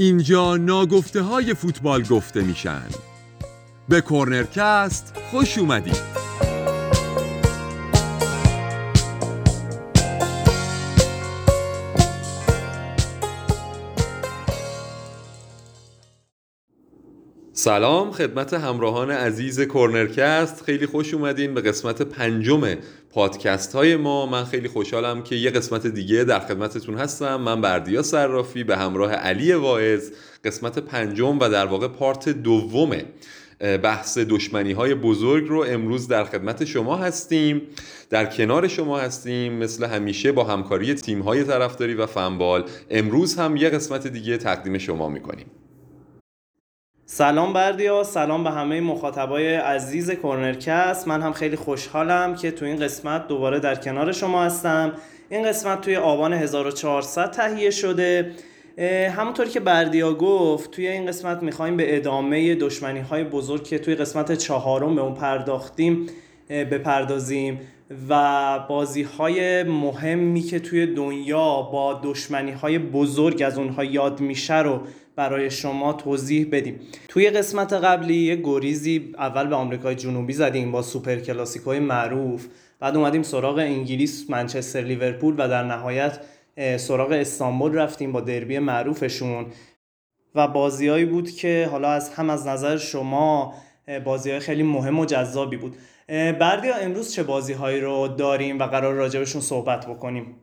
اینجا ناگفته های فوتبال گفته میشن. به کورنرکست خوش اومدید سلام خدمت همراهان عزیز کورنرکست خیلی خوش اومدین به قسمت پنجم پادکست های ما. من خیلی خوشحالم که یه قسمت دیگه در خدمتتون هستم. من بردیا صرافی به همراه علی واعظ. قسمت پنجم و در واقع پارت دوم بحث دشمنی های بزرگ رو امروز در خدمت شما هستیم. در کنار شما هستیم مثل همیشه با همکاری تیم های طرفداری و فنبال. امروز هم یه قسمت دیگه تقدیم شما می‌کنیم. سلام بردیا سلام به همه مخاطبای عزیز کورنرکست من هم خیلی خوشحالم که تو این قسمت دوباره در کنار شما هستم. این قسمت توی آبان 1400 تهیه شده. همونطوری که بردیا گفت توی این قسمت می‌خوایم به ادامه دشمنی های بزرگ که توی قسمت چهارم به اون پرداختیم بپردازیم و بازی های مهمی که توی دنیا با دشمنی های بزرگ از اونها یاد میشه رو برای شما توضیح بدیم. توی قسمت قبلی یه گریزی اول به آمریکای جنوبی زدیم با سوپر کلاسیکوی معروف. بعد اومدیم سراغ انگلیس منچستر لیورپول و در نهایت سراغ استانبول رفتیم با دربی معروفشون. و بازیهایی بود که حالا از هم از نظر شما بازی های خیلی مهم و جذابی بود. بردیا امروز چه بازی هایی رو داریم و قرار راجبشون صحبت بکنیم؟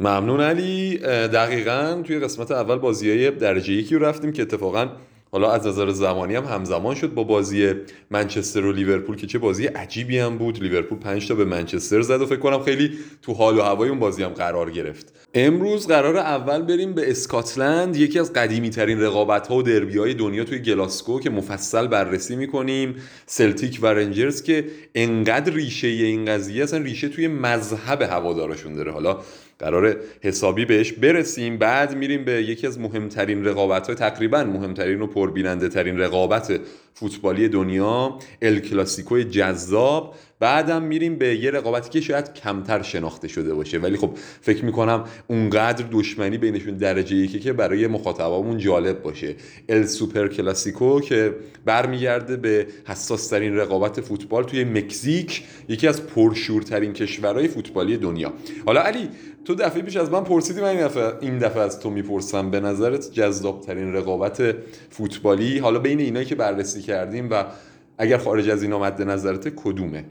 ممنون علی. دقیقا توی قسمت اول بازی های درجه یکی رو رفتیم که اتفاقا حالا از نظر زمانی هم همزمان شد با بازی منچستر و لیورپول که چه بازی عجیبی هم بود. لیورپول 5 تا به منچستر زد و فکر کنم خیلی تو حال و هوای اون بازی هم قرار گرفت. امروز قرار اول بریم به اسکاتلند یکی از قدیمی ترین رقابت ها و دربی های دنیا توی گلاسکو که مفصل بررسی می‌کنیم. سلتیک و رنجرز که انقدر ریشه این قضیه اصلا ریشه توی مذهب هوادارشون داره. حالا قرار حسابی بهش برسیم بعد میریم به یکی از مهمترین رقابت های تقریبا مهمترین و پربیننده ترین رقابت فوتبالی دنیا ال کلاسیکو جذاب. بعدم میریم به یه رقابتی که شاید کمتر شناخته شده باشه. ولی خب فکر می‌کنم اونقدر دشمنی بینشون درجه یکی که برای مخاطبامون جالب باشه. ال سوپر کلاسیکو که برمیگرده به حساس ترین رقابت فوتبال توی مکزیک یکی از پرشورترین کشورهای فوتبالی دنیا. حالا علی تو دفعه پیش از من پرسیدی من این دفعه, این دفعه از تو می‌پرسم. به نظرت جذاب ترین رقابت فوتبالی؟ حالا بین اینایی که بررسی کردیم و اگر خارج از این مد نظرت کدومه؟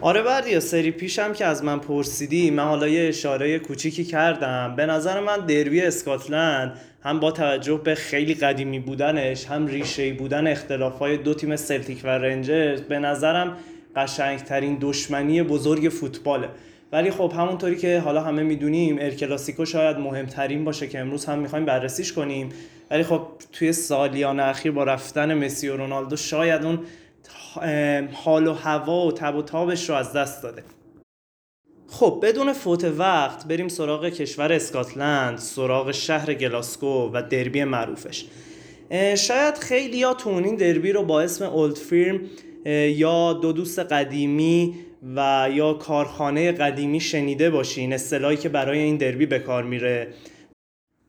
آره بردیا سری پیشم که از من پرسیدی من حالا یه اشاره کوچیکی کردم. به نظر من دربی اسکاتلند هم با توجه به خیلی قدیمی بودنش هم ریشه بودن اختلافای دو تیم سلتیک و رنجرز به نظرم قشنگترین دشمنی بزرگ فوتباله. ولی خب همونطوری که حالا همه می‌دونیم ارکلاسیکو شاید مهمترین باشه که امروز هم می‌خوایم بررسیش کنیم. ولی خب توی سالیان اخیر با رفتن مسی و رونالدو شاید اون حال و هوا و تب و تابش رو از دست داده. خب بدون فوت وقت بریم سراغ کشور اسکاتلند سراغ شهر گلاسکو و دربی معروفش. شاید خیلی یا تو این دربی رو با اسم اولد فیرم یا دو دوست قدیمی و یا کارخانه قدیمی شنیده باشین اصطلاحی که برای این دربی به کار میره.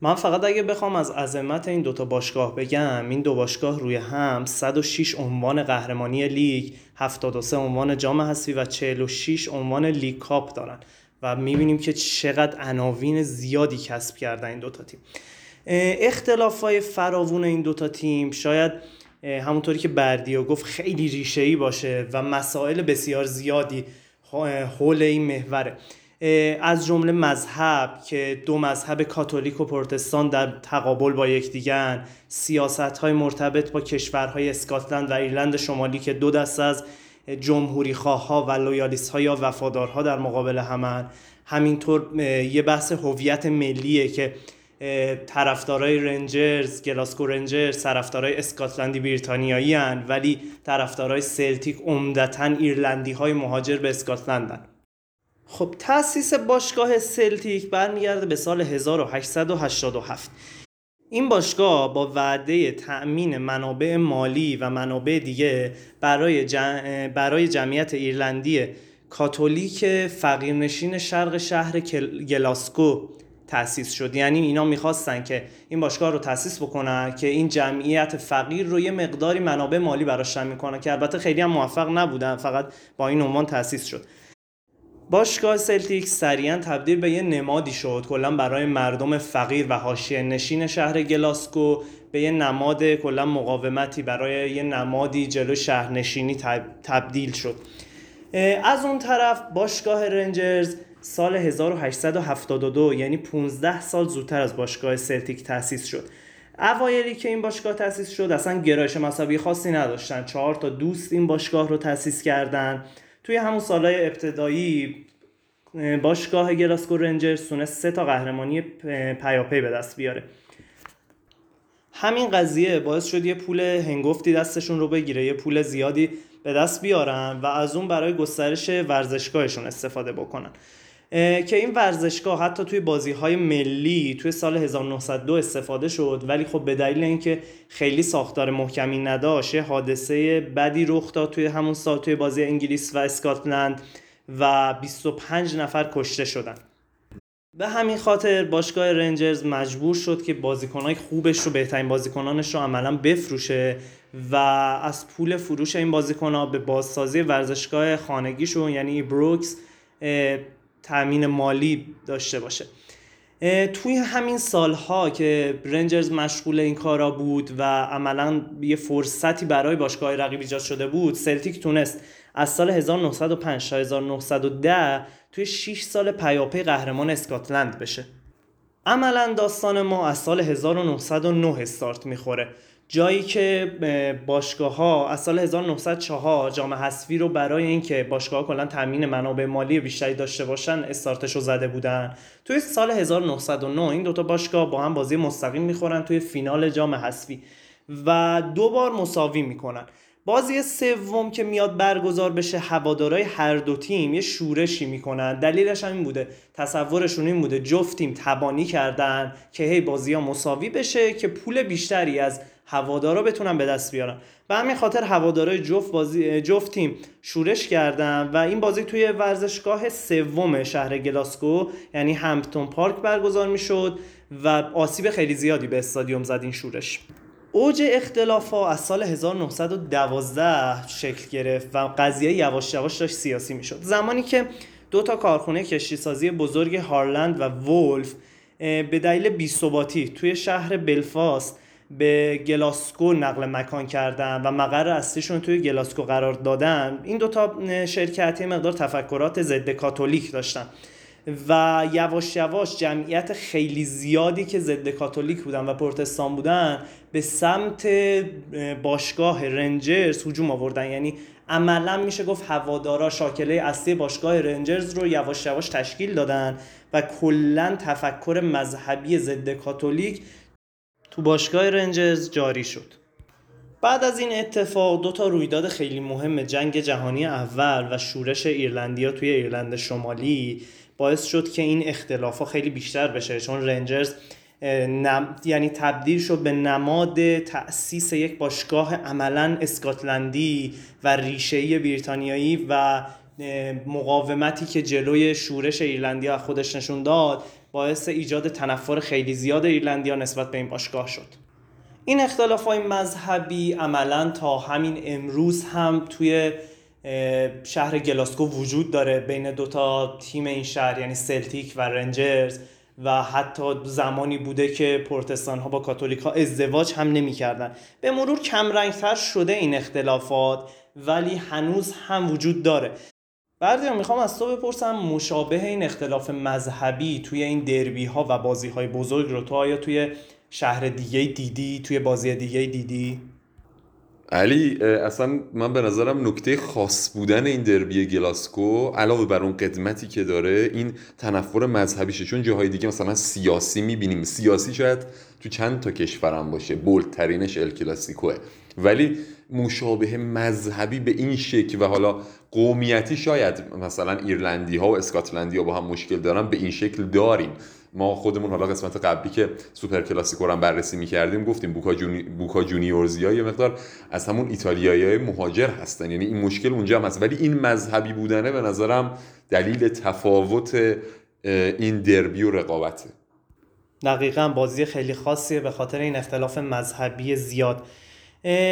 من فقط اگه بخوام از عظمت این دوتا باشگاه بگم این دو باشگاه روی هم 106 عنوان قهرمانی لیگ 73 عنوان جام حذفی و 46 عنوان لیگ کاپ دارن. و می‌بینیم که چقدر عناوین زیادی کسب کردن این دوتا تیم. اختلاف های فراوون این دوتا تیم شاید همونطوری که بردیا گفت خیلی ریشه باشه و مسائل بسیار زیادی حول این محوره. از جمله مذهب که دو مذهب کاتولیک و پروتستان در تقابل با یکدیگر سیاست های مرتبط با کشورهای اسکاتلند و ایرلند شمالی که دو دسته از جمهوری خواه ها و loyalist ها یا وفادارها در مقابل همن. همینطور یه بحث هویت ملیه که طرفدارای رنجرز گلاسکو رنجرز طرفدارای اسکاتلندی بریتانیایی هن ولی طرفدارای سلتیک عمدتا ایرلندی های مهاجر به اسکاتلندن. خب تأسیس باشگاه سلتیک برمیگرده به سال 1887 این باشگاه با وعده تأمین منابع مالی و منابع دیگه برای, برای جمعیت ایرلندی کاتولیک فقیرنشین شرق شهر گلاسکو تأسیس شد. یعنی اینا می‌خواستن که این باشگاه رو تأسیس بکنن که این جمعیت فقیر رو یه مقداری منابع مالی براش جمع می‌کنن که البته خیلی هم موفق نبودن فقط با این عنوان تأسیس شد. باشگاه سلتیک سریعا تبدیل به یه نمادی شد. کلا برای مردم فقیر و حاشیه نشین شهر گلاسکو به یه نماد کلا مقاومتی برای یه نمادی جلو شهرنشینی تبدیل شد. از اون طرف باشگاه رنجرز سال 1872 یعنی 15 سال زودتر از باشگاه سلتیک تأسیس شد. اوایلی که این باشگاه تأسیس شد اصلا گرایش مذهبی خاصی نداشتن. چهار تا دوست این باشگاه رو تأسیس کردن. توی همون سالهای ابتدایی باشگاه گلاسکو رنجرز تونست سه تا قهرمانی پیاپی به دست بیاره. همین قضیه باعث شد یه پول هنگفتی دستشون رو بگیره یه پول زیادی به دست بیارن و از اون برای گسترش ورزشگاهشون استفاده بکنن. که این ورزشگاه حتی توی بازی های ملی توی سال 1902 استفاده شد ولی خب به دلیل اینکه خیلی ساختار محکمی نداشت یه حادثه بدی رخ داد توی همون سال توی بازی انگلیس و اسکاتلند و 25 نفر کشته شدن. به همین خاطر باشگاه رنجرز مجبور شد که بازیکنهای خوبش رو بهترین بازیکنانش رو عملا بفروشه و از پول فروش این بازیکنها به بازسازی ورزشگاه خانگیشون یعنی بروکس تأمین مالی داشته باشه. توی همین سالها که رنجرز مشغول این کارا بود و عملا یه فرصتی برای باشگاه رقیب ایجاد شده بود سلتیک تونست از سال 1905 تا 1910 توی 6 سال پیاپی قهرمان اسکاتلند بشه. عملا داستان ما از سال 1909 استارت می‌خوره. جایی که باشگاه ها از سال 1904 جام حذفی رو برای اینکه باشگاه ها کلا تامین منابع مالی بیشتری داشته باشن استارتش رو زده بودن. توی سال 1909 این دوتا باشگاه با هم بازی مستقیم می‌خورن توی فینال جام حذفی و دو بار مساوی می‌کنن. بازی سوم که میاد برگزار بشه هوادارای هر دو تیم یه شورشی می‌کنن. دلیلش هم این بوده. تصورشون این بوده. جفت تیم تبانی کردن که هی بازی ها مساوی بشه که پول بیشتری از هوادارا بتونن به دست بیارن. به همین خاطر هوادارای جفت بازی جفت تیم شورش کردن و این بازی توی ورزشگاه سوم شهر گلاسکو یعنی همپتون پارک برگزار می‌شد و آسیب خیلی زیادی به استادیوم زد این شورش. اوج اختلاف ها از سال 1912 شکل گرفت و قضیه یواش یواش داشت سیاسی می‌شد. زمانی که دو تا کارخونه کشتیسازی بزرگ هارلند و ولف به دلیل بیثباتی توی شهر بلفاست به گلاسکو نقل مکان کردن و مقر اصلیشون توی گلاسکو قرار دادن این دوتا شرکتی مقدار تفکرات ضد کاتولیک داشتن. و یواش یواش جمعیت خیلی زیادی که ضد کاتولیک بودن و پروتستان بودن به سمت باشگاه رنجرز هجوم آوردن. یعنی عملا میشه گفت هوادارا شاکله اصلی باشگاه رنجرز رو یواش یواش تشکیل دادن و کلا تفکر مذهبی ضد کاتولیک تو باشگاه رنجرز جاری شد. بعد از این اتفاق دو تا رویداد خیلی مهم جنگ جهانی اول و شورش ایرلندیا توی ایرلند شمالی باعث شد که این اختلاف ها خیلی بیشتر بشه چون رنجرز نم... یعنی تبدیل شد به نماد تأسیس یک باشگاه عملا اسکاتلندی و ریشه‌ای بریتانیایی و مقاومتی که جلوی شورش ایرلندیا خودش نشون داد. باعث ایجاد تنفر خیلی زیاد ایرلندیا نسبت به این باشگاه شد این اختلاف های مذهبی عملا تا همین امروز هم توی شهر گلاسکو وجود داره بین دوتا تیم این شهر یعنی سلتیک و رنجرز و حتی زمانی بوده که پروتستان ها با کاتولیک ها ازدواج هم نمی کردن. به مرور کم رنگتر شده این اختلافات ولی هنوز هم وجود داره بردیا می‌خوام از تو بپرسم مشابه این اختلاف مذهبی توی این دربی ها و بازی های بزرگ رو تو آیا توی شهر دیگه دیدی؟ توی بازی دیگه دیدی؟ علی اصلا من به نظرم نکته خاص بودن این دربی گلاسکو علاوه بر اون قدمتی که داره این تنفر مذهبیشه. چون جاهای دیگه مثلا سیاسی می‌بینیم. سیاسی شاید تو چند تا کشورم باشه. bold ترینش ال کلاسیکوه. ولی مشابه مذهبی به این شکل و حالا قومیتی شاید مثلا ایرلندی ها و اسکاتلندی ها با هم مشکل دارن به این شکل داریم. ما خودمون حالا قسمت قبلی که سوپر کلاسیکو رو بررسی می‌کردیم گفتیم بوکا, جونی... بوکا جونیورزی ها یه مقدار از همون ایتالیایی های مهاجر هستن. یعنی این مشکل اونجا هم هست. ولی این مذهبی بودنه به نظرم دلیل تفاوت این دربی و رقابته. دقیقا بازی خیلی خاصیه. به خاطر این اختلاف مذهبی زیاد.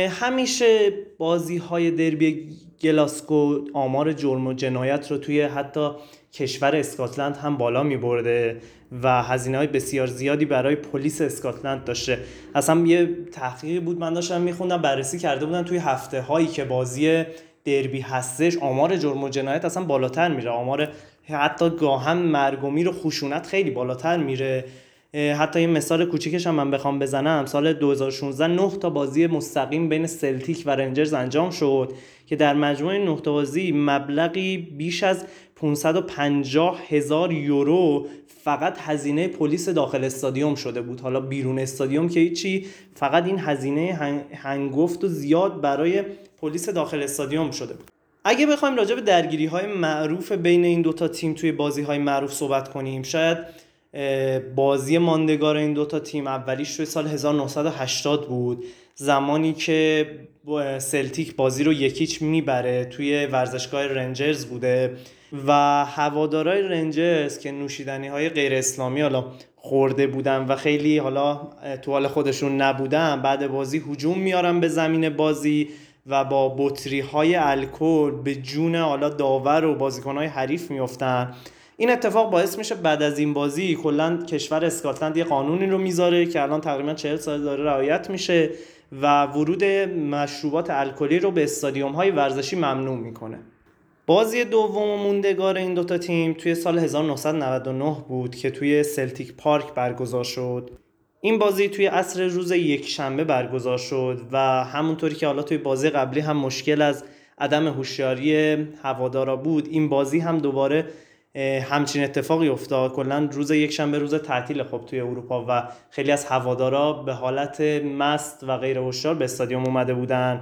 همیشه بازی های دربی گلاسکو آمار جرم و جنایت رو توی حتی کشور اسکاتلند هم بالا می برده و هزینه های بسیار زیادی برای پلیس اسکاتلند داشته. اصلا یه تحقیقی بود من داشتم میخوندم بررسی کرده بودن توی هفته هایی که بازی دربی هستش آمار جرم و جنایت اصلا بالاتر میره. آمار حتی گاهن مرگومی رو خشونت خیلی بالاتر میره. حتی این مثال کوچیکش هم من بخوام بزنم. سال 2016 نه تا بازی مستقیم بین سلتیک و رنجرز انجام شد که در مجموع نه تا بازی مبلغی بیش از 550 هزار یورو فقط هزینه پلیس داخل استادیوم شده بود. حالا بیرون استادیوم که هیچی فقط این هزینه هنگفت و زیاد برای پلیس داخل استادیوم شده بود. اگه بخوایم راجع به درگیری های معروف بین این دوتا تیم توی بازی های معروف صحبت کنیم شاید بازی ماندگار این دوتا تیم اولیش توی سال 1980 بود. زمانی که سلتیک بازی رو یکیچ می‌بره توی ورزشگاه رنجرز بوده و هوادارای رنجرز که نوشیدنی های غیر اسلامی حالا خورده بودن و خیلی حالا تو حال خودشون نبودن بعد بازی هجوم میارن به زمین بازی و با بطری های الکل به جون حالا داور و بازیکن های حریف میفتن این اتفاق باعث میشه بعد از این بازی کلا کشور اسکاتلند یه قانونی رو می‌ذاره که الان تقریبا 40 سال داره رعایت میشه و ورود مشروبات الکلی رو به استادیوم های ورزشی ممنوع می‌کنه. بازی دوم موندگار این دوتا تیم توی سال 1999 بود که توی سلتیک پارک برگزار شد. این بازی توی عصر روز یک شنبه برگزار شد و همونطوری که حالا توی بازی قبلی هم مشکل از عدم هوشیاری هوادارا بود این بازی هم دوباره همچین اتفاقی افتاد. کلا روز یک شنبه روز تعطیل خب توی اروپا و خیلی از هوادارا به حالت مست و غیر هوشیار به استادیوم اومده بودن.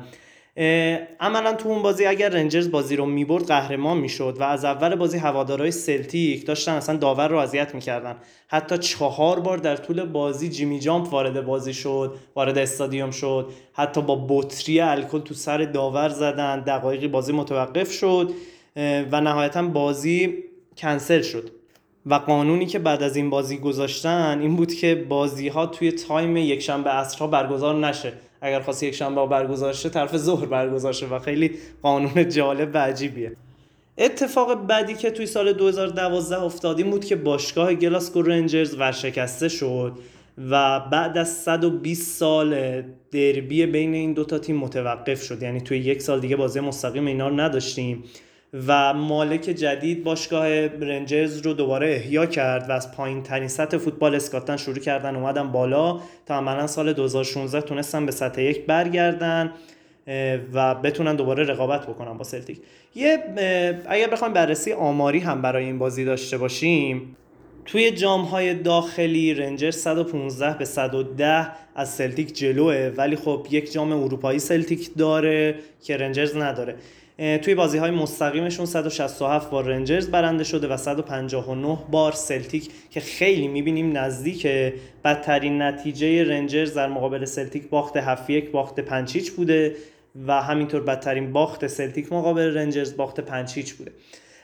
عملا تو اون بازی اگر رنجرز بازی رو می‌برد قهرمان می‌شد و از اول بازی هوادارهای سلتیک داشتن اصلا داور رو اذیت می‌کردن. حتی چهار بار در طول بازی جیمی جامپ وارد بازی شد وارد استادیوم شد. حتی با بطری الکل تو سر داور زدن دقایقی بازی متوقف شد. و نهایتا بازی کنسل شد. و قانونی که بعد از این بازی گذاشتن این بود که بازی ها توی time یک شنبه عصرها برگزار نشه. اگر خواست یک شنبه برگزار شه طرف ظهر برگزار شه و خیلی قانون جالب و عجیبیه. اتفاق بعدی که توی سال 2012 افتاد بود که باشگاه گلاسکو رنجرز ورشکسته شد و بعد از 120 سال دربی بین این دوتا تیم متوقف شد. یعنی توی یک سال دیگه بازی مستقیم اینا رو نداشتیم. و مالک جدید باشگاه رنجرز رو دوباره احیا کرد و از پایین ترین سطح فوتبال اسکاتلند شروع کردن. اومدن بالا. تا عملا سال 2016 تونستن به سطح یک برگردن و بتونن دوباره رقابت بکنن با سلتیک. یه اگر بخوایم بررسی آماری هم برای این بازی داشته باشیم توی جام های داخلی رنجر 115 به 110 از سلتیک جلوه. ولی خب یک جام اروپایی سلتیک داره که رنجرز نداره. توی بازی های مستقیمشون 167 بار رنجرز برنده شده و 159 بار سلتیک که خیلی می‌بینیم نزدیک بدترین نتیجه رنجرز در مقابل سلتیک باخت 7 1 باخت 5 بوده و همینطور بدترین باخت سلتیک مقابل رنجرز باخت 5 بوده.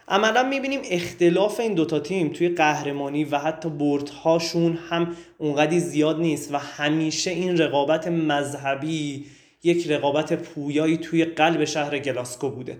عملا می‌بینیم اختلاف این دوتا تیم توی قهرمانی و حتی بردهاشون هم اونقدی زیاد نیست و همیشه این رقابت مذهبی یک رقابت پویایی توی قلب شهر گلاسکو بوده.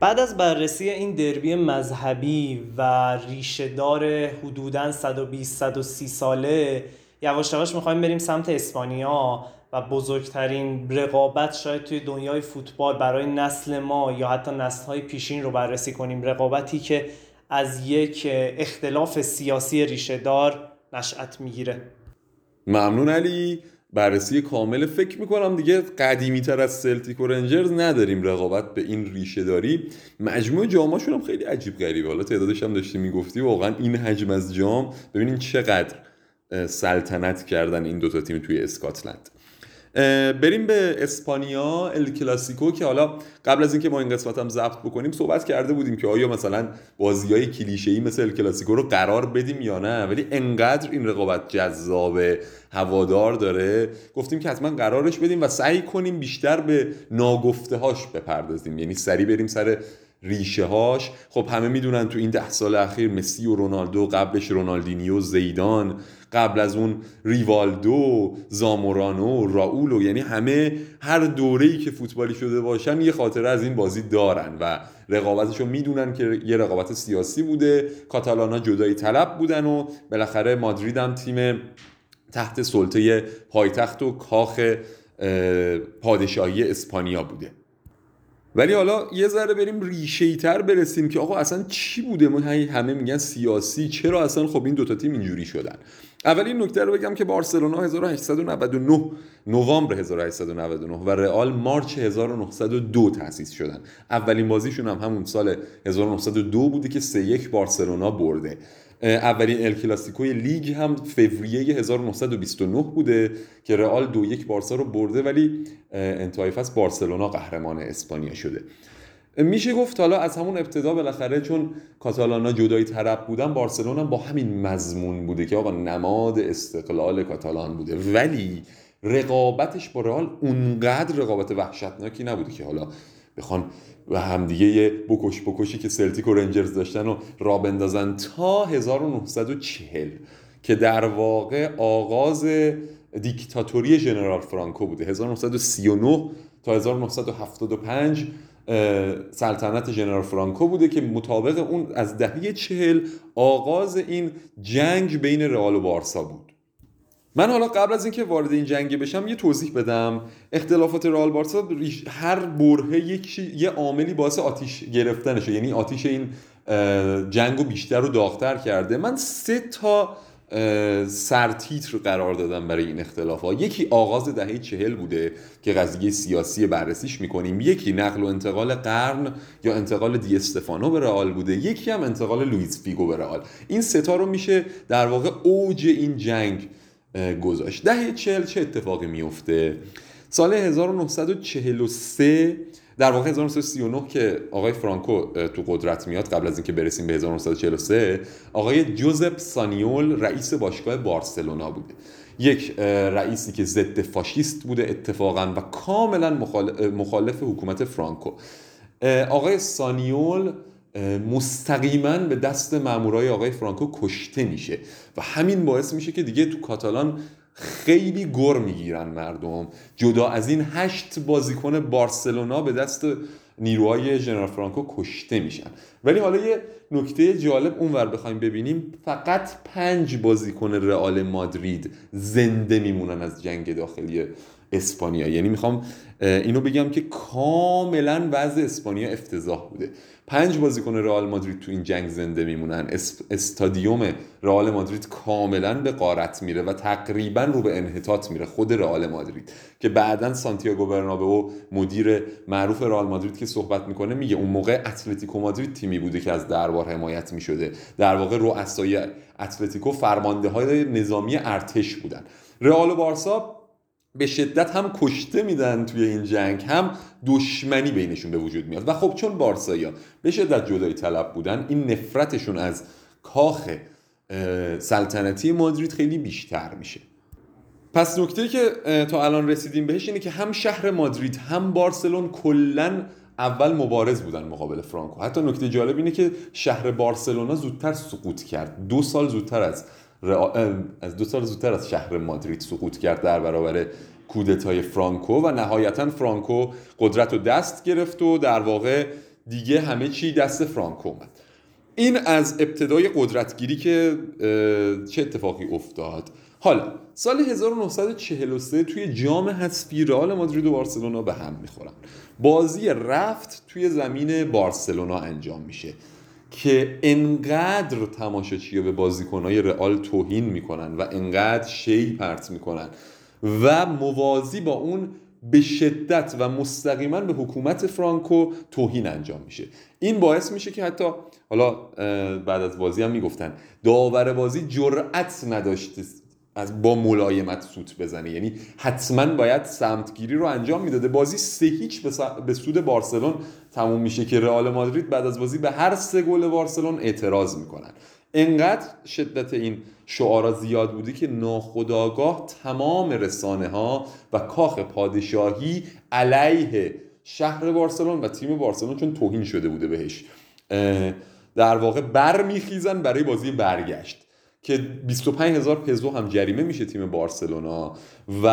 بعد از بررسی این دربی مذهبی و ریشهدار حدوداً 120 130 ساله یواش یواش می‌خوایم بریم سمت اسپانیا و بزرگترین رقابت شاید توی دنیای فوتبال برای نسل ما یا حتی نسل های پیشین رو بررسی کنیم. رقابتی که از یک اختلاف سیاسی ریشهدار نشأت می‌گیره. ممنون علی. بررسی کامل فکر می‌کنم. دیگه قدیمی تر از سلتیک و رنجرز نداریم رقابت به این ریشه داری. مجموع جاماشون هم خیلی عجیب غریبه. حالا تعدادش هم داشتی می‌گفتی. واقعا این حجم از جام ببینین چقدر سلطنت کردن این دوتا تیم توی اسکاتلند. بریم به اسپانیا ال کلاسیکو که حالا قبل از اینکه ما این قسمت هم ضبط بکنیم صحبت کرده بودیم که آیا مثلا بازی های کلیشه مثل ال کلاسیکو رو قرار بدیم یا نه ولی انقدر این رقابت جذاب هوادار داره. گفتیم که حتما قرارش بدیم و سعی کنیم بیشتر به ناگفته هاش بپردازیم. یعنی سری بریم سر ریشه هاش خب همه می‌دونن تو این ده سال اخیر مسی و رونالدو قبلش رونالدینیو زیدان قبل از اون ریوالدو زامورانو راولو. یعنی همه هر دوره‌ای که فوتبالی شده باشن یه خاطره از این بازی دارن و رقابتش رو می‌دونن که یه رقابت سیاسی بوده. کاتالانا جدایی طلب بودن و بالاخره مادرید هم تیم تحت سلطه پایتخت و کاخ پادشاهی اسپانیا بوده. ولی حالا یه ذره بریم ریشه تر برسیم که آقا اصلا چی بوده؟ ما همه میگن سیاسی. چرا اصلا خب این دوتا تیم اینجوری شدن؟ اولین نکته رو بگم که بارسلونا 1899 نوامبر 1899 و رئال مارچ 1902 تأسیس شدن. اولین بازیشون هم همون سال 1902 بوده که 3 یک بارسلونا برده. اولین ال کلاسیکوی لیگ هم فوریه 1929 بوده که رئال دو یک بارسا رو برده ولی انتهای فصل بارسلونا قهرمان اسپانیا شده. میشه گفت حالا از همون ابتدا بالاخره چون کاتالانا جدایی طرف بودن بارسلونا با همین مضمون بوده که آقا نماد استقلال کاتالان بوده. ولی رقابتش با رئال اونقدر رقابت وحشتناکی نبوده که حالا بخوان و همدیگه یه بکش بکشی که سلتیک و رنجرز داشتن و را بندازن تا 1940 که در واقع آغاز دیکتاتوری ژنرال فرانکو بوده. 1939 تا 1975 سلطنت ژنرال فرانکو بوده که مطابق اون از دهه چهل آغاز این جنگ بین رئال و بارسا بود. من حالا قبل از اینکه وارد این جنگ بشم یه توضیح بدم. اختلافات رئال بارسا هر برهه یک یه عاملی باعث آتیش گرفتنشه. یعنی آتیش این جنگ رو بیشتر و داغتر کرده. من سه تا سرتیتر قرار دادم برای این اختلاف ها یکی آغاز دهه چهل بوده که قضیه سیاسی بررسیش می‌کنیم. یکی نقل و انتقال قرن یا انتقال دی استفانو به رئال بوده. یکی هم انتقال لوئیس فیگو به رئال. این ستا رو میشه در واقع اوج این جنگ گذاشت. دهه چهل چه اتفاقی میفته؟ سال 1943 در واقع 1939 که آقای فرانکو تو قدرت میاد قبل از اینکه برسیم به 1943 آقای جوزپ سانیول رئیس باشگاه بارسلونا بوده. یک رئیسی که ضد فاشیست بوده اتفاقا و کاملا مخالف حکومت فرانکو. آقای سانیول مستقیما به دست مامورای آقای فرانکو کشته میشه. و همین باعث میشه که دیگه تو کاتالان خیلی گر می‌گیرن مردم. جدا از این هشت بازیکن بارسلونا به دست نیروهای ژنرال فرانکو کشته میشن. ولی حالا یه نکته جالب اونور بخوایم ببینیم. فقط پنج بازیکن رئال مادرید زنده میمونن از جنگ داخلی اسپانیا. یعنی می‌خوام اینو بگم که کاملا وضع اسپانیا افتضاح بوده. پنج بازیکن رئال مادرید تو این جنگ زنده میمونن. استادیوم رئال مادرید کاملا به قارت میره و تقریبا رو به انحطاط میره. خود رئال مادرید که بعدا سانتیاگو برنابئو مدیر معروف رئال مادرید که صحبت می‌کنه میگه اون موقع اتلتیکو مادرید تیمی بوده که از دربار حمایت می‌شده. در واقع رؤسای اتلتیکو فرمانده های نظامی ارتش بودن. رئال و بارسا به شدت هم کشته میدن توی این جنگ هم دشمنی بینشون به وجود میاد. و خب چون بارسایا به شدت جدایی طلب بودن این نفرتشون از کاخ سلطنتی مادرید خیلی بیشتر میشه. پس نکته که تا الان رسیدیم بهش اینه که هم شهر مادرید هم بارسلون کلا اول مبارز بودن مقابل فرانکو. حتی نکته جالب اینه که شهر بارسلونا زودتر سقوط کرد. دو سال زودتر از از دو سال زودتر از شهر مادرید سقوط کرد در برابر کودتای فرانکو و نهایتا فرانکو قدرت رو دست گرفت و در واقع دیگه همه چی دست فرانکو اومد. این از ابتدای قدرتگیری که چه اتفاقی افتاد؟ حالا سال 1943 توی جام حذفی رئال مادرید و بارسلونا به هم می‌خورن. بازی رفت توی زمین بارسلونا انجام میشه. که انقدر تماشاچی به بازیکنهای رئال توهین می‌کنن و انقدر شی پرت می‌کنن و موازی با اون به شدت و مستقیما به حکومت فرانکو توهین انجام میشه. این باعث میشه که حتی حالا بعد از بازی هم می‌گفتن داور بازی جرأت نداشته از با ملایمت سوت بزنه. یعنی حتما باید سمتگیری رو انجام می‌داده. بازی سه هیچ به سود بارسلون تموم میشه که رئال مادرید بعد از بازی به هر سه گل بارسلون اعتراض می‌کنن. انقدر شدت این شعارا زیاد بودی که ناخداگاه تمام رسانه ها و کاخ پادشاهی علیه شهر بارسلون و تیم بارسلون چون توهین شده بوده بهش در واقع برمیخیزن برای بازی برگشت. که 25 هزار پزو هم جریمه میشه تیم بارسلونا و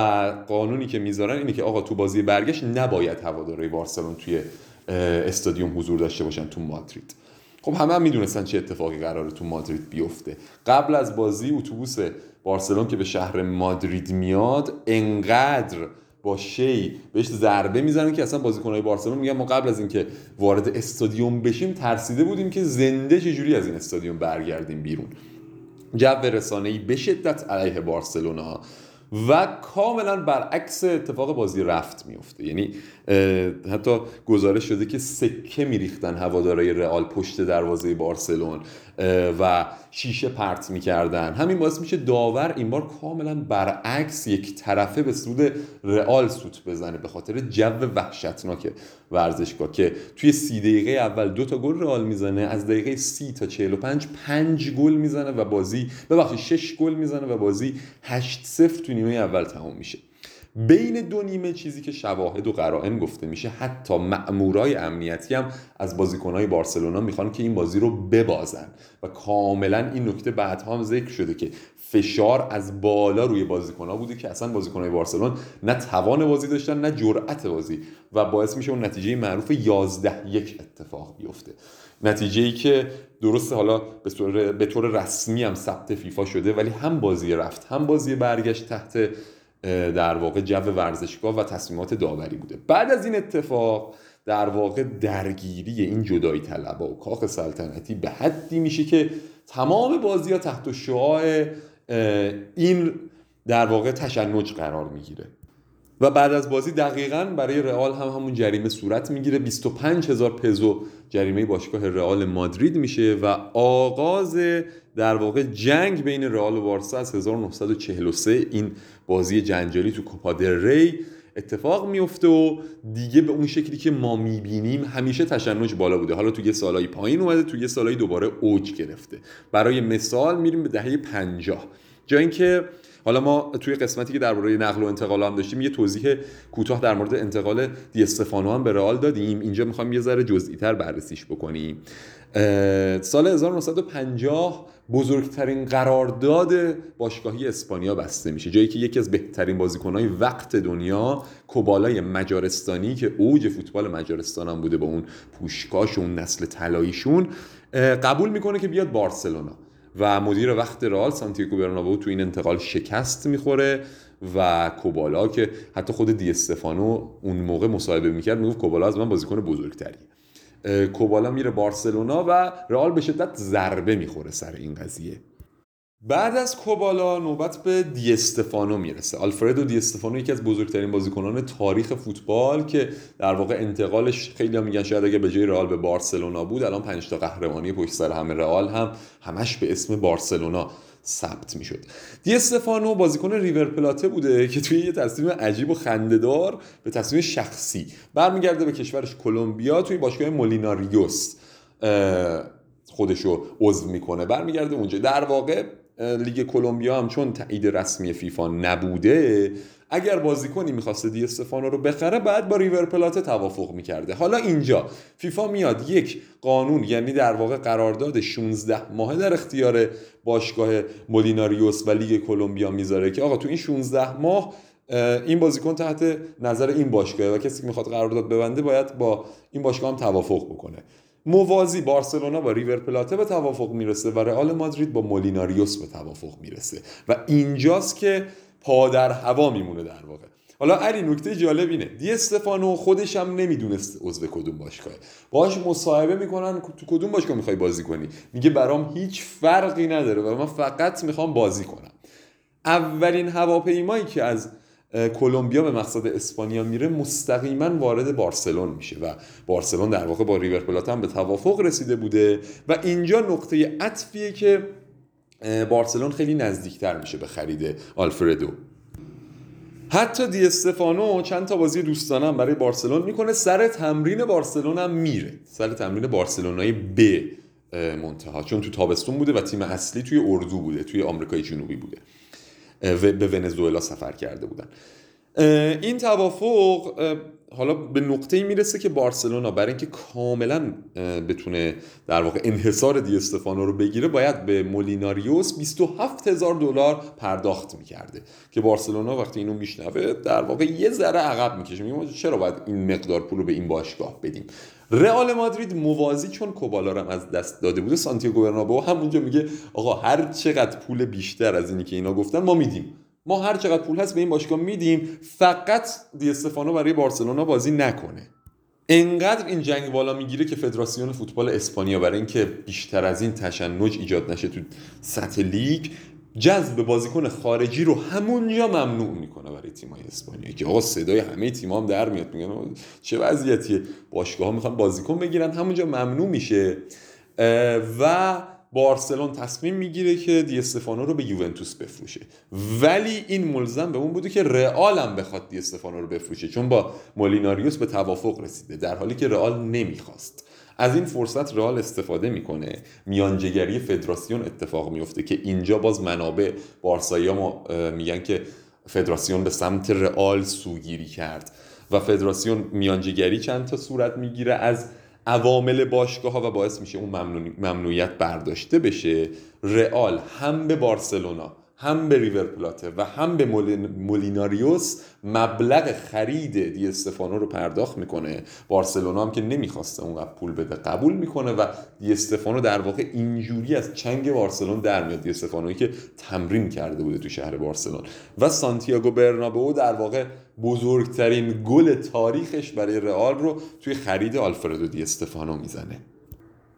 قانونی که می‌ذارن اینه که آقا تو بازی برگشت نباید هواداری بارسلون توی استادیوم حضور داشته باشن تو مادرید. خب همه هم می‌دونستن چه اتفاقی قراره تو مادرید بیفته. قبل از بازی اتوبوس بارسلون که به شهر مادرید میاد انقدر با شی بهش ضربه می‌زنن که اصلا بازیکنهای بارسلون میگن ما قبل از اینکه وارد استادیوم بشیم ترسیده بودیم که زنده چجوری از این استادیوم برگردیم بیرون. جو رسانه‌ای به شدت علیه بارسلونا و کاملا برعکس اتفاق بازی رفت میفته یعنی حتی گزارش شده که سکه میریختن هوادارای رئال پشت دروازه بارسلون و شیشه پرت می‌کردن. همین باعث میشه داور این بار کاملا برعکس یک طرفه به سود رئال سوت بزنه به خاطر جو وحشتناک ورزشگاه که توی سی دقیقه اول دو تا گل رئال می‌زنه از دقیقه سی تا 45 پنج گل می‌زنه و بازی ببخشید شش گل می‌زنه و بازی 8 0 تو نیمه اول تمام میشه. بین دو نیمه چیزی که شواهد و قرائن گفته میشه حتی مأمورای امنیتی هم از بازیکنهای بارسلونا می‌خوان که این بازی رو ببازن. و کاملا این نکته بعدها هم ذکر شده که فشار از بالا روی بازیکنها بوده که اصلا بازیکنهای بارسلون نه توان بازی داشتن نه جرأت بازی. و باعث میشه اون نتیجه معروف 11 یک اتفاق بیفته. نتیجه ای که درسته حالا به طور, به طور رسمی هم ثبت فیفا شده ولی هم بازی رفت هم بازی برگشت تحت در واقع جو ورزشگاه و تصمیمات داوری بوده. بعد از این اتفاق در واقع درگیری این جدایی طلبا و کاخ سلطنتی به حدی میشه که تمام بازی ها تحت شعاع این در واقع تشنج قرار می‌گیره. و بعد از بازی دقیقا برای رئال هم همون جریمه صورت می‌گیره. 25 هزار پزو جریمه باشگاه رئال مادرید میشه و آغاز در واقع جنگ بین رئال و بارسا از 1943 این بازی جنجالی تو کوپا ری اتفاق میفته و دیگه به اون شکلی که ما می‌بینیم همیشه تشنج بالا بوده. حالا تو یه سالایی پایین اومده تو یه سالایی دوباره اوج گرفته. برای مثال میریم به دهه 50 جا اینکه حالا ما توی قسمتی که درباره نقل و انتقال هم داشتیم یه توضیح کوتاه در مورد انتقال دی استفانو هم به رئال دادیم. اینجا می‌خوام یه ذره جزئی تر بررسیش بکنیم. سال 1950 بزرگترین قرارداد باشگاهی اسپانیا بسته میشه جایی که یکی از بهترین بازیکنهای وقت دنیا کوبالای مجارستانی که اوج فوتبال مجارستان هم بوده با اون پوشکاش و اون نسل طلاییشون قبول می‌کنه که بیاد بارسلونا. و مدیر وقت رئال سانتیاگو برنابو تو این انتقال شکست می‌خوره و کوبالا که حتی خود دی استفانو اون موقع مصاحبه می‌کرد می‌گفت کوبالا از من بازیکن بزرگتری. کوبالا میره بارسلونا و رئال به شدت ضربه می‌خوره سر این قضیه. بعد از کوبالا نوبت به دی استفانو می‌رسه. آلفردو دی استفانو یکی از بزرگترین بازیکنان تاریخ فوتبال که در واقع انتقالش خیلی هم میگن شاید اگه به جای رئال به بارسلونا بود الان پنج تا قهرمانی پشت سر همه رئال هم همش به اسم بارسلونا ثبت می‌شد. دی استفانو بازیکن ریور پلاته بوده که توی یه تصمیم عجیب و خندهدار به تصمیم شخصی برمیگرده به کشورش کلمبیا. توی باشگاه مولیناریوس خودشو عضو می‌کنه. برمیگرده اونجا. در واقع لیگ کلمبیا هم چون تایید رسمی فیفا نبوده اگر بازیکنی می‌خواسته دی استفانو رو بخره بعد با ریور پلاته توافق می‌کرده. حالا اینجا فیفا میاد یک قانون یعنی در واقع قرارداد 16 ماهه در اختیار باشگاه مولیناریوس و لیگ کلمبیا می‌ذاره که آقا تو این 16 ماه این بازیکن تحت نظر این باشگاه و کسی که می‌خواد قرارداد ببنده باید با این باشگاه هم توافق بکنه. موازی بارسلونا با ریور پلاته به توافق می‌رسه و رئال مادرید با مولیناریوس به توافق می‌رسه. و اینجاست که پا در هوا میمونه در واقع. حالا علی نکته جالب اینه. دی استفانو خودش هم نمی‌دونست عضو کدوم باشگاه. باش مصاحبه می‌کنن. تو کدوم باشگاه می‌خوای بازی کنی؟ میگه برام هیچ فرقی نداره و من فقط می‌خوام بازی کنم. اولین هواپیمایی که از کلمبیا به مقصد اسپانیا میره مستقیما وارد بارسلون میشه و بارسلون در واقع با ریور پلات هم به توافق رسیده بوده و اینجا نقطه عطفیه که بارسلون خیلی نزدیکتر میشه به خرید آلفردو. حتی دی استفانو چند تا بازی دوستانه برای بارسلون می‌کنه سر تمرین بارسلون هم میره. سر تمرین بارسلونای ب منتها چون تو تابستون بوده و تیم اصلی توی اردو بوده توی آمریکای جنوبی بوده. به ونزوئلا سفر کرده بودن. این توافق حالا به نقطه می‌رسه که بارسلونا برای اینکه کاملا بتونه در واقع انحصار دی استفانو رو بگیره باید به مولیناریوس 27 هزار دلار پرداخت می‌کرده. که بارسلونا وقتی اینو میشنوه در واقع یه ذره عقب می‌کشه. میگه چرا باید این مقدار پول رو به این باشگاه بدیم؟ رئال مادرید موازی چون کوبالا رو از دست داده بوده سانتیاگو برنابئو همونجا میگه آقا هر چقدر پول بیشتر از اینی که اینا گفتن ما میدیم. ما هر چقدر پول هست به این باشگاه میدیم فقط دی استفانو برای بارسلونا بازی نکنه. انقدر این جنگ بالا می‌گیره که فدراسیون فوتبال اسپانیا برای اینکه بیشتر از این تشنج ایجاد نشه تو سطح لیگ جذب بازیکن خارجی رو همونجا ممنوع می‌کنه برای تیمای اسپانیا که آقا صدای همه تیم هم در میاد میگن چه وضعیتیه؟ باشگاه ها می‌خوان بازیکن بگیرن همونجا ممنوع میشه. و بارسلون تصمیم می‌گیره که دی استفانو رو به یوونتوس بفروشه. ولی این ملزم به اون بوده که رئال هم بخواد دی استفانو رو بفروشه چون با مولیناریوس به توافق رسیده در حالی که رئال نمی‌خواست. از این فرصت رئال استفاده می‌کنه. میانجگری فدراسیون اتفاق میفته که اینجا باز منابع بارسایی ما میگن که فدراسیون به سمت رئال سوگیری کرد. و فدراسیون میانجگری چند تا صورت می‌گیره از عوامل باشگاه ها و باعث میشه اون ممنوعیت برداشته بشه. رئال هم به بارسلونا. هم به ریور پلاته و هم به مولیناریوس مبلغ خرید دی استفانو رو پرداخت می‌کنه. بارسلونا هم که نمی‌خواسته اونقدر پول بده قبول می‌کنه و دی استفانو در واقع اینجوری از چنگ بارسلون در میاد. دی استفانویی که تمرین کرده بوده تو شهر بارسلون. و سانتیاگو برنابئو در واقع بزرگترین گل تاریخش برای رئال رو توی خرید آلفردو دی استفانو می‌زنه.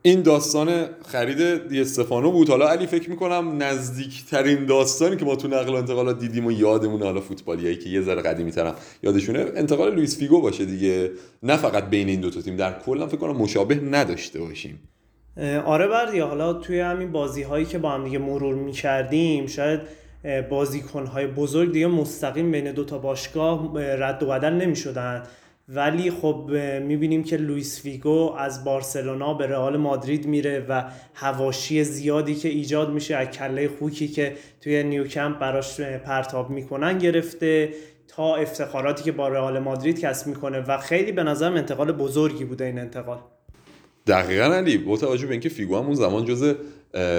این داستان خرید دی استفانو بود. حالا علی فکر می‌کنم نزدیکترین داستانی که ما تو نقل و انتقالات دیدیم و یادمون حالا فوتبالیایی که یه ذره قدیمی ترم یادشونه انتقال لوئیس فیگو باشه دیگه. نه فقط بین این دو تا تیم در کلا فکر کنم مشابه نداشته باشیم. آره بردی حالا توی همین بازی هایی که با هم دیگه مرور می‌کردیم شاید بازیکن های بزرگ دیگه مستقیم بین دو تا باشگاه رد و بدل نمی‌شدن. ولی خب می‌بینیم که لویس فیگو از بارسلونا به رئال مادرید میره و حواشی زیادی که ایجاد میشه از کله خوکی که توی نیوکمپ براش پرتاب می‌کنن گرفته تا افتخاراتی که با رئال مادرید کسب می‌کنه و خیلی به نظرم انتقال بزرگی بوده این انتقال. دقیقا علی با توجه به اینکه فیگو هم اون زمان جزء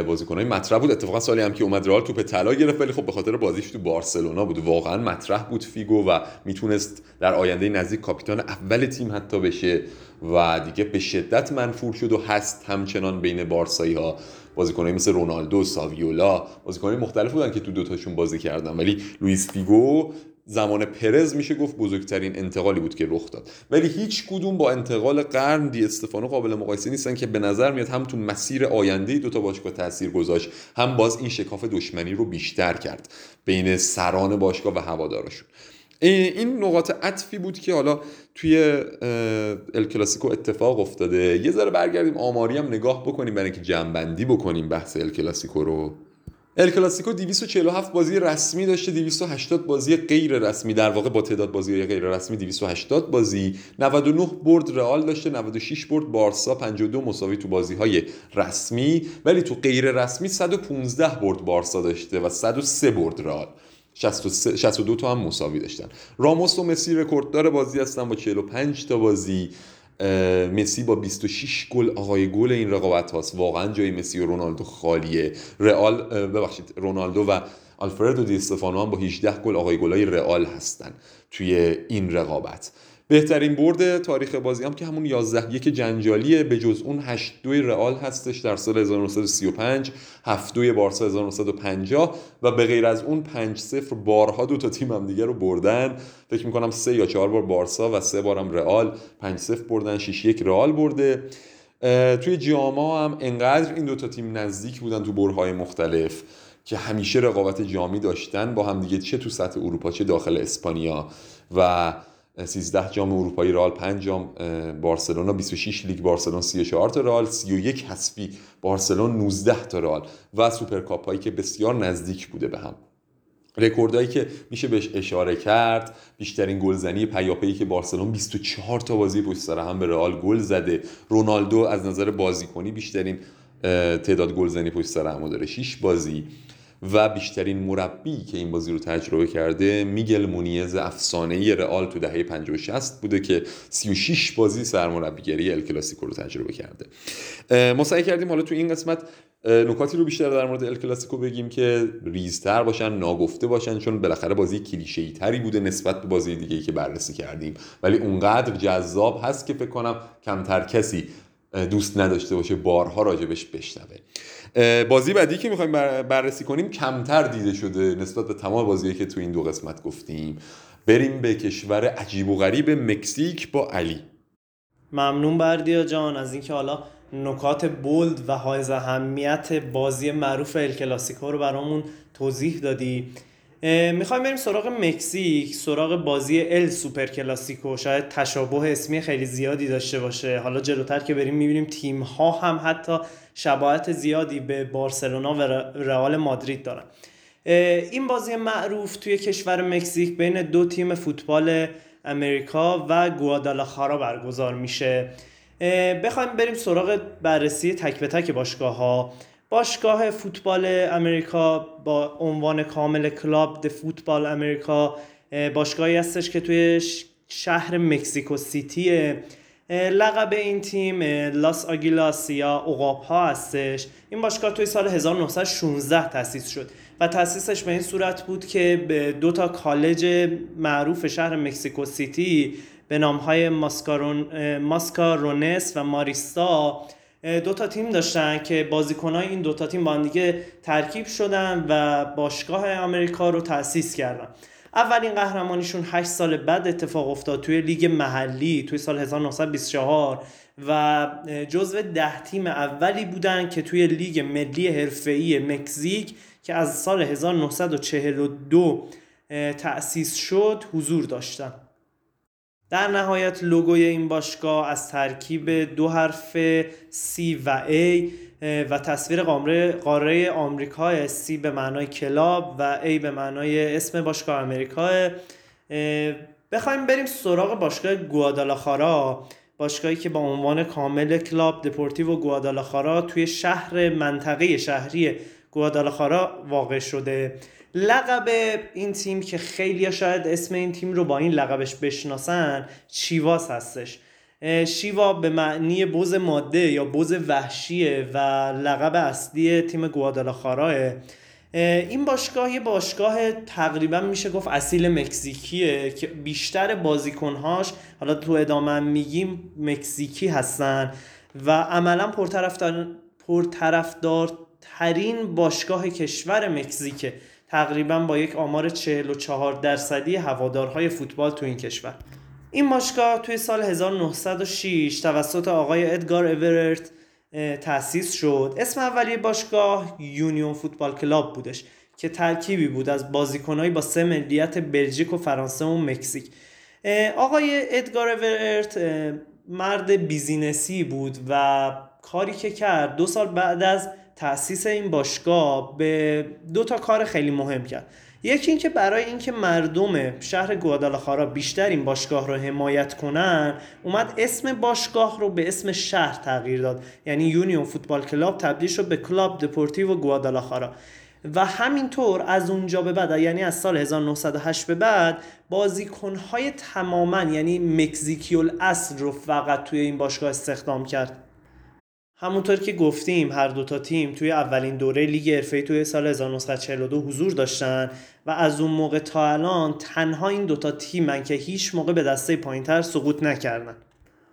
بازیکنای مطرح بود. اتفاقا سالی هم که اومد رئال توپ طلا گرفت ولی خب به خاطر بازیش تو بارسلونا بود. واقعا مطرح بود فیگو و می‌تونست در آینده نزدیک کاپیتان اول تیم حتی بشه و دیگه به شدت منفور شد و هست همچنان بین بارسایی ها بازیکنایی مثل رونالدو ساویولا بازیکنای مختلف بودن که تو دوتاشون بازی کردن. ولی لوئیس فیگو زمان پرز میشه گفت بزرگترین انتقالی بود که رخ داد. ولی هیچ کدوم با انتقال قرن دی استفانو قابل مقایسه نیستن که به نظر میاد هم تو مسیر آینده دو تا باشگاه تاثیر گذاشت هم باز این شکاف دشمنی رو بیشتر کرد بین سران باشگاه و هوادارشون. این نقاط عطفی بود که حالا توی الکلاسیکو اتفاق افتاده. یه ذره برگردیم آماری هم نگاه بکنیم برای اینکه جنبندی بکنیم بحث الکلاسیکو رو. ال کلاسیکو 247 بازی رسمی داشته 280 بازی غیر رسمی در واقع با تعداد بازی غیر رسمی 280 بازی. 99 برد رئال داشته 96 برد بارسا 52 مساوی تو بازی های رسمی. ولی تو غیر رسمی 115 برد بارسا داشته و 103 برد رئال. 62 تا هم مساوی داشتن. راموس و مسی رکورددار بازی هستن با 45 تا بازی. مسی با 26 گل آقای گل این رقابت هاست. واقعا جای مسی و رونالدو خالیه. رئال ببخشید رونالدو و آلفردو دی استفانو هم با 18 گل آقای گلای رئال هستن توی این رقابت. بهترین برد تاریخ بازی هم که همون 11 یک جنجالیه. به جز اون 8 2 رئال هستش در سال 1935 7 2 بارسا 1950 و به غیر از اون 5 0 بارها دو تا تیم هم دیگه رو بردن. فکر می‌کنم سه یا چهار بار بارسا و سه بارم رئال 5 0 بردن 6 1 رئال برده. توی جاما هم انقدر این دو تا تیم نزدیک بودن تو برهه‌های مختلف که همیشه رقابت جامی داشتن با هم دیگه چه تو سطح اروپا چه داخل اسپانیا و 13 جام اروپایی رئال 5 جام بارسلونا 26 لیگ بارسلون 34 تا رئال 31 حذفی بارسلون 19 تا رئال و سوپرکاپ هایی که بسیار نزدیک بوده به هم. رکوردهایی که میشه بهش اشاره کرد بیشترین گلزنی پیاپی که بارسلون 24 تا بازی پشت سر هم به رئال گل زده. رونالدو از نظر بازیکنی بیشترین تعداد گلزنی پشت سر هم داره. 6 بازی. و بیشترین مربی که این بازی رو تجربه کرده میگل مونیز افسانه رئال تو دهه 50 و 60 بوده که 36 بازی سرمربیگری ال کلاسیکو رو تجربه کرده. ما سعی کردیم حالا تو این قسمت نکاتی رو بیشتر در مورد ال کلاسیکو بگیم که ریزتر باشن ناگفته باشن چون بالاخره بازی کلیشه‌ای تری بوده نسبت به بازی دیگه که بررسی کردیم. ولی اونقدر جذاب هست که فکر کنم کمتر کسی دوست نداشته باشه بارها راجبش بشنوه. بازی بعدی که می‌خوایم بررسی کنیم کمتر دیده شده نسبت به تمام بازیهایی که تو این دو قسمت گفتیم. بریم به کشور عجیب و غریب مکزیک با علی. ممنون بردیا جان. از اینکه حالا نکات بولد و های اهمیت بازی معروف ال کلاسیکو رو برامون توضیح دادی. می‌خوایم بریم سراغ مکزیک سراغ بازی ال سوپر کلاسیکو. شاید تشابه اسمی خیلی زیادی داشته باشه. حالا جلوتر که بریم می‌بینیم تیم ها هم حتی شباهت زیادی به بارسلونا و رئال مادرید دارن. این بازی معروف توی کشور مکزیک بین دو تیم فوتبال امریکا و گوادالاخارا برگزار میشه. بخوایم بریم سراغ بررسی تک به تک باشگاه ها باشگاه فوتبال امریکا با عنوان کامل کلاب د فوتبال امریکا باشگاهی هستش که توی شهر مکزیکو سیتی لقب این تیم لاس آگیلاس یا عقاب ها هستش. این باشگاه توی سال 1916 تأسیس شد و تأسیسش به این صورت بود که به دو تا کالج معروف شهر مکزیکو سیتی به نام های ماسکارون، ماسکارونس و ماریستا دو تا تیم داشتن که بازیکنهای این دو تا تیم با هم دیگه ترکیب شدن و باشگاه امریکا رو تأسیس کردن. اولین قهرمانیشون 8 سال بعد اتفاق افتاد توی لیگ محلی توی سال 1924 و جزو ده تیم اولی بودن که توی لیگ ملی حرفه‌ای مکزیک که از سال 1942 تأسیس شد حضور داشتن. در نهایت لوگوی این باشگاه از ترکیب دو حرف C و A و تصویر قاره, قاره آمریکا C به معنای club و A به معنای اسم باشگاه امریکا بخوایم بریم سراغ باشگاه گوادالاخارا باشگاهی که با عنوان کامل کلاب دپورتیو گوادالاخارا توی شهر منطقه شهری گوادالاخارا واقع شده. لقب این تیم که خیلی شاید اسم این تیم رو با این لقبش بشناسن چیواس هستش. شیوا به معنی بوز ماده یا بوز وحشیه و لقب اصلی تیم گوادالاخاراه. این باشگاه یه باشگاه تقریبا میشه گفت اصیل مکزیکیه که بیشتر بازیکنهاش حالا تو ادامه میگیم مکزیکی هستن و عملا پرطرفدار پرطرفدارترین باشگاه کشور مکزیکه. تقریبا با یک آمار 44 درصدی هوادارهای فوتبال تو این کشور. این باشگاه توی سال 1906 توسط آقای ادگار اوررت تأسیس شد. اسم اولیه باشگاه یونیون فوتبال کلاب بودش که ترکیبی بود از بازیکنهایی با سه ملیت بلژیک و فرانسه و مکزیک. آقای ادگار اوررت مرد بیزینسی بود و کاری که کرد دو سال بعد از تاسیس این باشگاه به دو تا کار خیلی مهم کرد. یکی اینکه برای اینکه مردم شهر گوادالاخارا بیشتر این باشگاه رو حمایت کنن اومد اسم باشگاه رو به اسم شهر تغییر داد. یعنی یونیون فوتبال کلاب تبدیل شد به کلاب دپورتیو گوادالاخارا. و همینطور از اونجا به بعد یعنی از سال 1908 به بعد بازیکنهای تماما یعنی مکزیکیول اصل رو فقط توی این باشگاه استخدام کرد. همونطور که گفتیم هر دو تا تیم توی اولین دوره لیگ حرفه‌ای توی سال 1942 حضور داشتن و از اون موقع تا الان تنها این دوتا تیمن که هیچ موقع به دسته پایینتر سقوط نکردن.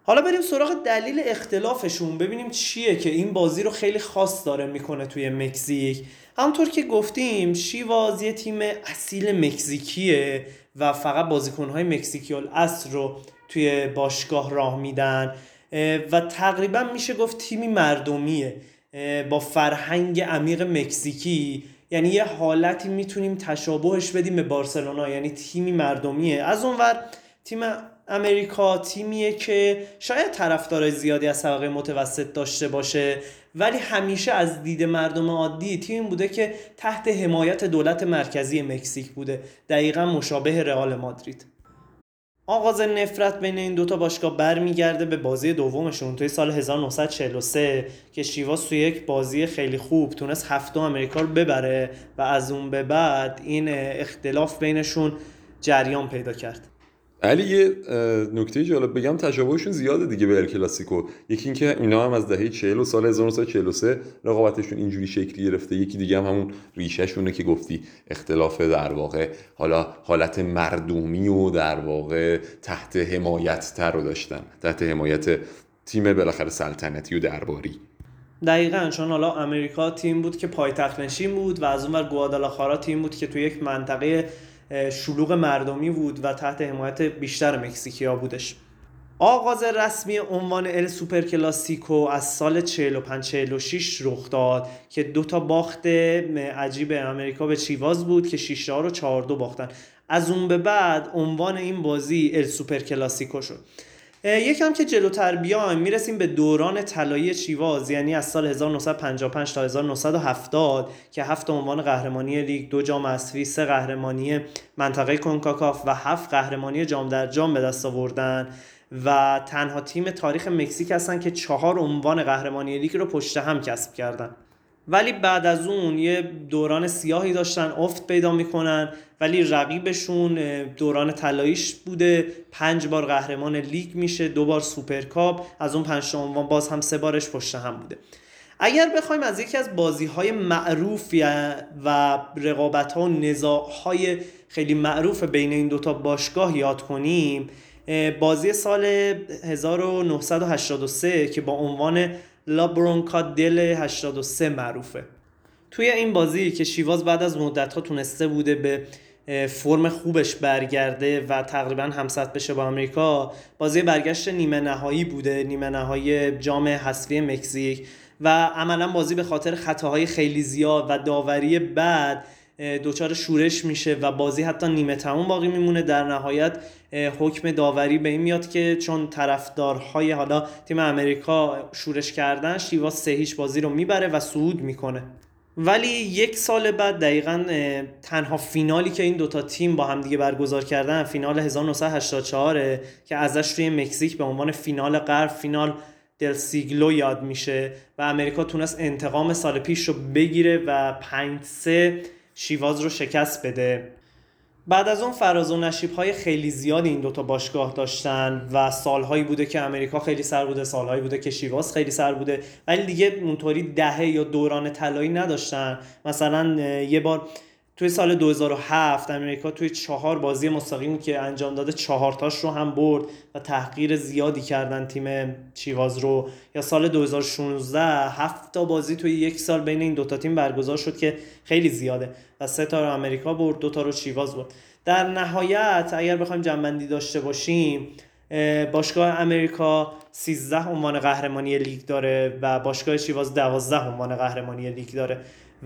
حالا بریم سراغ دلیل اختلافشون ببینیم چیه که این بازی رو خیلی خاص داره می‌کنه توی مکزیک. همونطور که گفتیم شیواز یه تیم اصیل مکزیکیه و فقط بازیکنهای مکزیکیال اصل رو توی باشگاه راه میدن. و تقریبا میشه گفت تیمی مردمیه با فرهنگ عمیق مکزیکی. یعنی یه حالتی می‌تونیم تشابهش بدیم به بارسلونا. یعنی تیمی مردمیه. از اونور تیم امریکا تیمیه که شاید طرفدار زیادی از طبقه متوسط داشته باشه ولی همیشه از دید مردم عادی تیم بوده که تحت حمایت دولت مرکزی مکزیک بوده. دقیقا مشابه رئال مادرید. آغاز نفرت بین این دوتا باشگاه برمیگرده به بازی دومشون توی سال 1943 که شیواز توی یک بازی خیلی خوب تونست هفته امریکا رو ببره و از اون به بعد این اختلاف بینشون جریان پیدا کرد. علی یه نکته جالب بگم تشابهشون زیاده دیگه به کلاسیکو. یکی اینکه اینا هم از دهه 40 و سال 1943 رقابتشون اینجوری شکلی گرفته. یکی دیگه هم همون ریشهشونه که گفتی اختلاف در واقع حالا حالت مردمی و در واقع تحت حمایت تر رو داشتن تحت حمایت تیم بالاخره سلطنتی و درباری. دقیقا چون حالا امریکا تیم بود که پایتخت نشین بود و از اونور گوادالاخارا تیم بود که توی یک منطقه شلوغ مردمی بود و تحت حمایت بیشتر مکزیکیا بودش. آغاز رسمی عنوان ال سوپر کلاسیکو از سال 45 46 رخ داد که دو تا باخت عجیب امریکا به چیواز بود که 6 رو 4 2 باختن. از اون به بعد عنوان این بازی ال سوپر کلاسیکو شد. یکم که جلوتر بیایم می‌رسیم به دوران طلایی چیواز یعنی از سال 1955 تا 1970 که هفت عنوان قهرمانی لیگ دو جام اسفی سه قهرمانی منطقه کنکاکاف و هفت قهرمانی جام در جام به دست آوردن. و تنها تیم تاریخ مکزیک هستن که چهار عنوان قهرمانی لیگ رو پشت هم کسب کردن. ولی بعد از اون یه دوران سیاهی داشتن افت پیدا می‌کنن ولی رقیبشون دوران طلاییش بوده. پنج بار قهرمان لیگ میشه دو بار سوپرکاپ از اون پنج عنوان باز هم سه بارش پشت هم بوده. اگر بخوایم از یکی از بازی های معروف و رقابت ها و نزاع های خیلی معروف بین این دوتا باشگاه یاد کنیم بازی سال 1983 که با عنوان لابرونکا دل 83 معروفه. توی این بازی که شیواز بعد از مدت ها تونسته بوده به فرم خوبش برگرده و تقریبا همسط بشه با آمریکا بازی برگشت نیمه نهایی بوده نیمه نهایی جام حذفی مکزیک و عملا بازی به خاطر خطاهای خیلی زیاد و داوری بعد دچار شورش میشه و بازی حتی نیمه تموم باقی میمونه. در نهایت حکم داوری به این میاد که چون طرفدارهای حالا تیم امریکا شورش کردن شیوا سه هیچ بازی رو می‌بره و صعود می‌کنه. ولی یک سال بعد دقیقا تنها فینالی که این دوتا تیم با هم دیگه برگزار کردن فینال 1984 که ازش توی مکزیک به عنوان فینال غرب فینال دل سیگلو یاد میشه و امریکا تونست انتقام سال پیش رو بگیره و 5 3 شیواز رو شکست بده. بعد از اون فراز و نشیب های خیلی زیادی این دوتا باشگاه داشتن و سالهایی بوده که امریکا خیلی سر بوده سالهایی بوده که شیواز خیلی سر بوده ولی دیگه اونطوری دهه یا دوران طلایی نداشتن. مثلا یه بار توی سال 2007 امریکا توی چهار بازی مستقیم که انجام داده چهارتاش رو هم برد و تحقیر زیادی کردن تیم چیواز رو. یا سال 2016 هفت تا بازی توی یک سال بین این دوتا تیم برگزار شد که خیلی زیاده و سه تا رو امریکا برد دو تا رو چیواز برد. در نهایت اگر بخوایم جنبندی داشته باشیم باشگاه امریکا 13 عنوان قهرمانی لیگ داره و باشگاه چیواز 12 عنوان قهرمانی لیگ داره.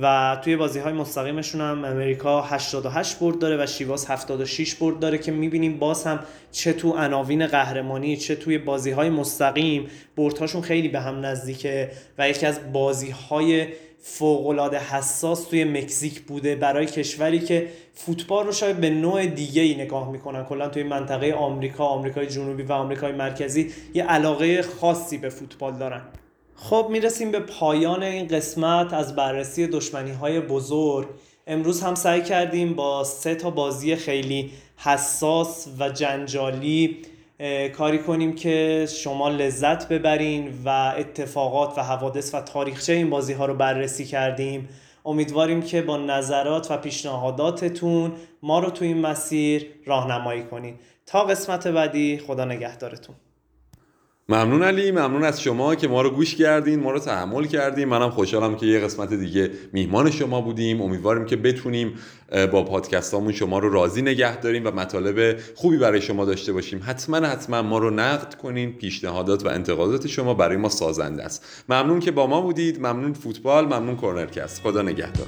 و توی بازی های مستقیمشون هم امریکا 88 برد داره و شیواز 76 برد داره که می‌بینیم باز هم چه تو عناوین قهرمانی چه توی بازی های مستقیم بردهاشون خیلی به هم نزدیکه و یکی از بازی های فوقالعاده حساس توی مکزیک بوده برای کشوری که فوتبال رو شاید به نوع دیگه ای نگاه می‌کنن. کلا توی منطقه آمریکا آمریکای جنوبی و آمریکای مرکزی یه علاقه خاصی به فوتبال دارن. خب می‌رسیم به پایان این قسمت از بررسی دشمنی های بزرگ. امروز هم سعی کردیم با سه تا بازی خیلی حساس و جنجالی کاری کنیم که شما لذت ببرین و اتفاقات و حوادث و تاریخچه این بازی ها رو بررسی کردیم. امیدواریم که با نظرات و پیشنهاداتتون ما رو تو این مسیر راهنمایی کنید تا قسمت بعدی خدا نگهدارتون. ممنون علی ممنون از شما که ما رو گوش کردین ما رو تحمل کردین. منم خوشحالم که یه قسمت دیگه میهمان شما بودیم. امیدواریم که بتونیم با پادکستامون شما رو راضی نگه داریم و مطالب خوبی برای شما داشته باشیم. حتما حتما ما رو نقد کنین. پیشنهادات و انتقادات شما برای ما سازنده است. ممنون که با ما بودید. ممنون فوتبال ممنون کورنرکست. خدا نگهدار.